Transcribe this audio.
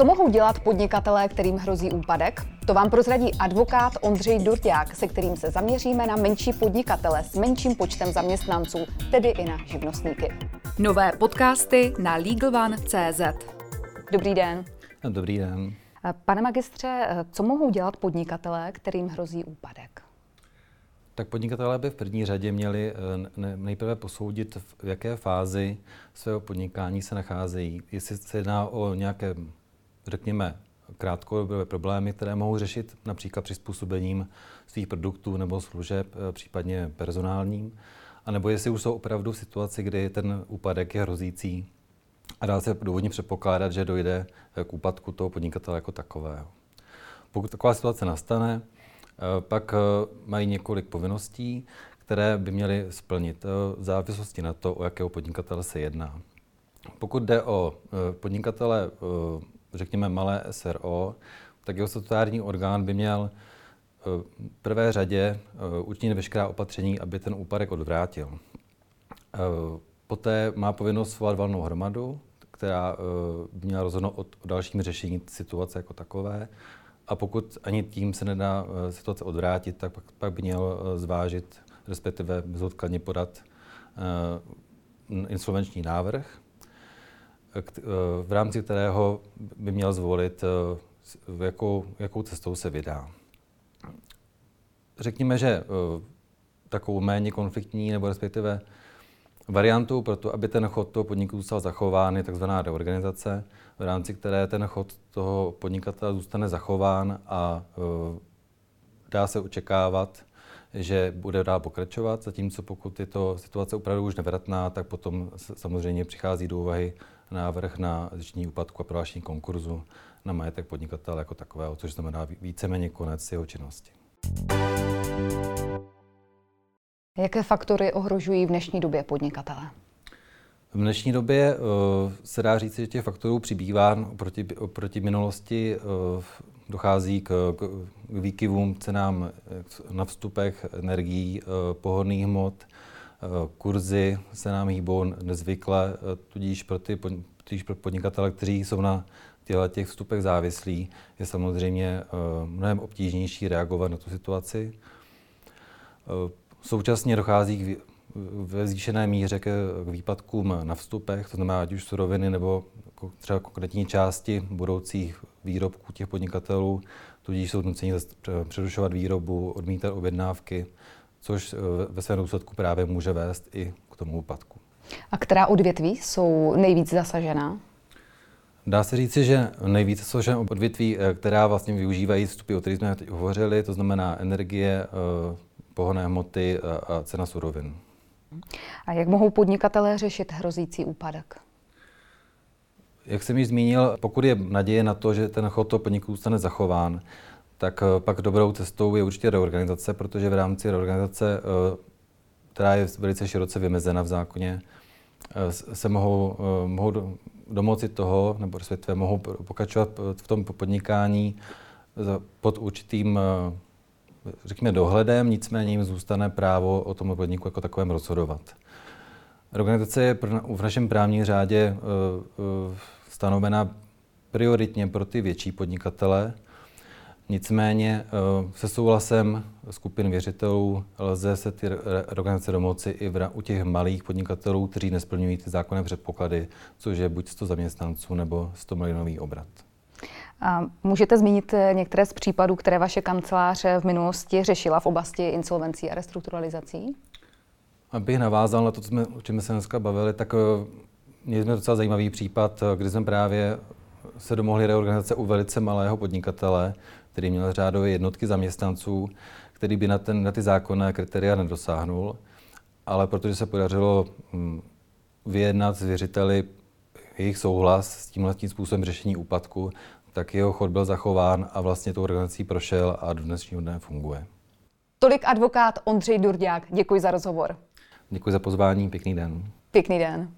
Co mohou dělat podnikatelé, kterým hrozí úpadek? To vám prozradí advokát Ondřej Durťák, se kterým se zaměříme na menší podnikatele s menším počtem zaměstnanců, tedy i na živnostníky. Nové podcasty na LegalOne.cz Dobrý den. Dobrý den. Pane magistře, co mohou dělat podnikatelé, kterým hrozí úpadek? Tak podnikatelé by v první řadě měli eh, nejprve posoudit, v jaké fázi svého podnikání se nacházejí. Jestli se jedná o nějaké, řekněme, krátkodobé problémy, které mohou řešit například přizpůsobením svých produktů nebo služeb, eh, případně personálním, anebo jestli už jsou opravdu v situaci, kdy ten úpadek je hrozící a dá se důvodně předpokládat, že dojde eh, k úpadku toho podnikatele jako takového. Pokud taková situace nastane, Eh, pak mají několik povinností, které by měly splnit v závislosti na to, o jakého podnikatele se jedná. Pokud jde o podnikatele, řekněme malé SRO, tak jeho statutární orgán by měl v prvé řadě učinit veškerá opatření, aby ten úpadek odvrátil. Poté má povinnost svolat valnou hromadu, která by měla rozhodnout o dalším řešení situace jako takové a pokud ani tím se nedá eh, situace odvrátit, tak pak, by měl eh, zvážit, respektive bezodkladně podat insolvenční návrh, v rámci kterého by měl zvolit, uh, jakou, jakou cestou se vydá. Řekněme, že uh, takovou méně konfliktní nebo respektive variantou pro to, aby ten chod toho podniku zůstal zachován, je tzv. reorganizace, v rámci které ten chod toho podnikatele zůstane zachován a dá se očekávat, že bude dál pokračovat, zatímco pokud je to situace opravdu už nevratná, tak potom samozřejmě přichází do úvahy návrh na zjištění úpadku a prohlášení konkurzu na majetek podnikatele jako takového, což znamená víceméně konec jeho činnosti. Jaké faktory ohrožují v dnešní době podnikatele? V dnešní době uh, se dá říct, že těch faktorů přibývá oproti, oproti minulosti. Uh, dochází k, k výkyvům cenám na vstupech energií, uh, pohodných hmot, uh, kurzy se nám hýbou nezvykle, tudíž pro, ty, tudíž pro podnikatele, kteří jsou na těchto těch vstupech závislí, je samozřejmě uh, mnohem obtížnější reagovat na tu situaci. Uh, Současně dochází k ve zvýšené míře k, k výpadkům na vstupech, to znamená ať už suroviny nebo třeba konkrétní části budoucích výrobků těch podnikatelů, tudíž jsou nuceni přerušovat výrobu, odmítat objednávky, což e, ve svém důsledku právě může vést i k tomu úpadku. A která odvětví jsou nejvíc zasažená? Dá se říci, že nejvíce zasažené odvětví, e, která vlastně využívají vstupy, o kterých jsme teď hovořili, to znamená energie, e, pohonné hmoty a, a cena surovin. A jak mohou podnikatelé řešit hrozící úpadek? Jak jsem již zmínil, pokud je naděje na to, že ten chod toho podniku zůstane zachován, tak eh, pak dobrou cestou je určitě reorganizace, protože v rámci reorganizace, eh, která je velice široce vymezena v zákoně, eh, se mohou, mohou domoci toho, nebo respektive mohou pokračovat v tom podnikání pod určitým řekněme, dohledem, nicméně jim zůstane právo o tom podniku jako takovém rozhodovat. Organizace je v našem právním řádě stanovena prioritně pro ty větší podnikatele, Nicméně eh, se souhlasem skupin věřitelů lze se ty organizace domoci i u těch malých podnikatelů, kteří nesplňují ty zákonné předpoklady, což je buď 100 zaměstnanců nebo 100 milionový obrat. A můžete zmínit eh, některé z případů, které vaše kancelář v minulosti řešila v oblasti insolvencí a restrukturalizací? Abych navázal na to, co jsme, o čem se dneska bavili, tak eh, měli jsme docela zajímavý případ, kdy jsme právě se domohli reorganizace u velice malého podnikatele, který měl řádově jednotky zaměstnanců, který by na, ten, na ty zákonné kritéria nedosáhnul, ale protože se podařilo hm, vyjednat s věřiteli jejich souhlas s tímhle tím způsobem řešení úpadku, tak jeho chod byl zachován a vlastně tou organizací prošel a do dnešního dne funguje. Tolik advokát Ondřej Durďák. Děkuji za rozhovor. Děkuji za pozvání, pěkný den. Pěkný den.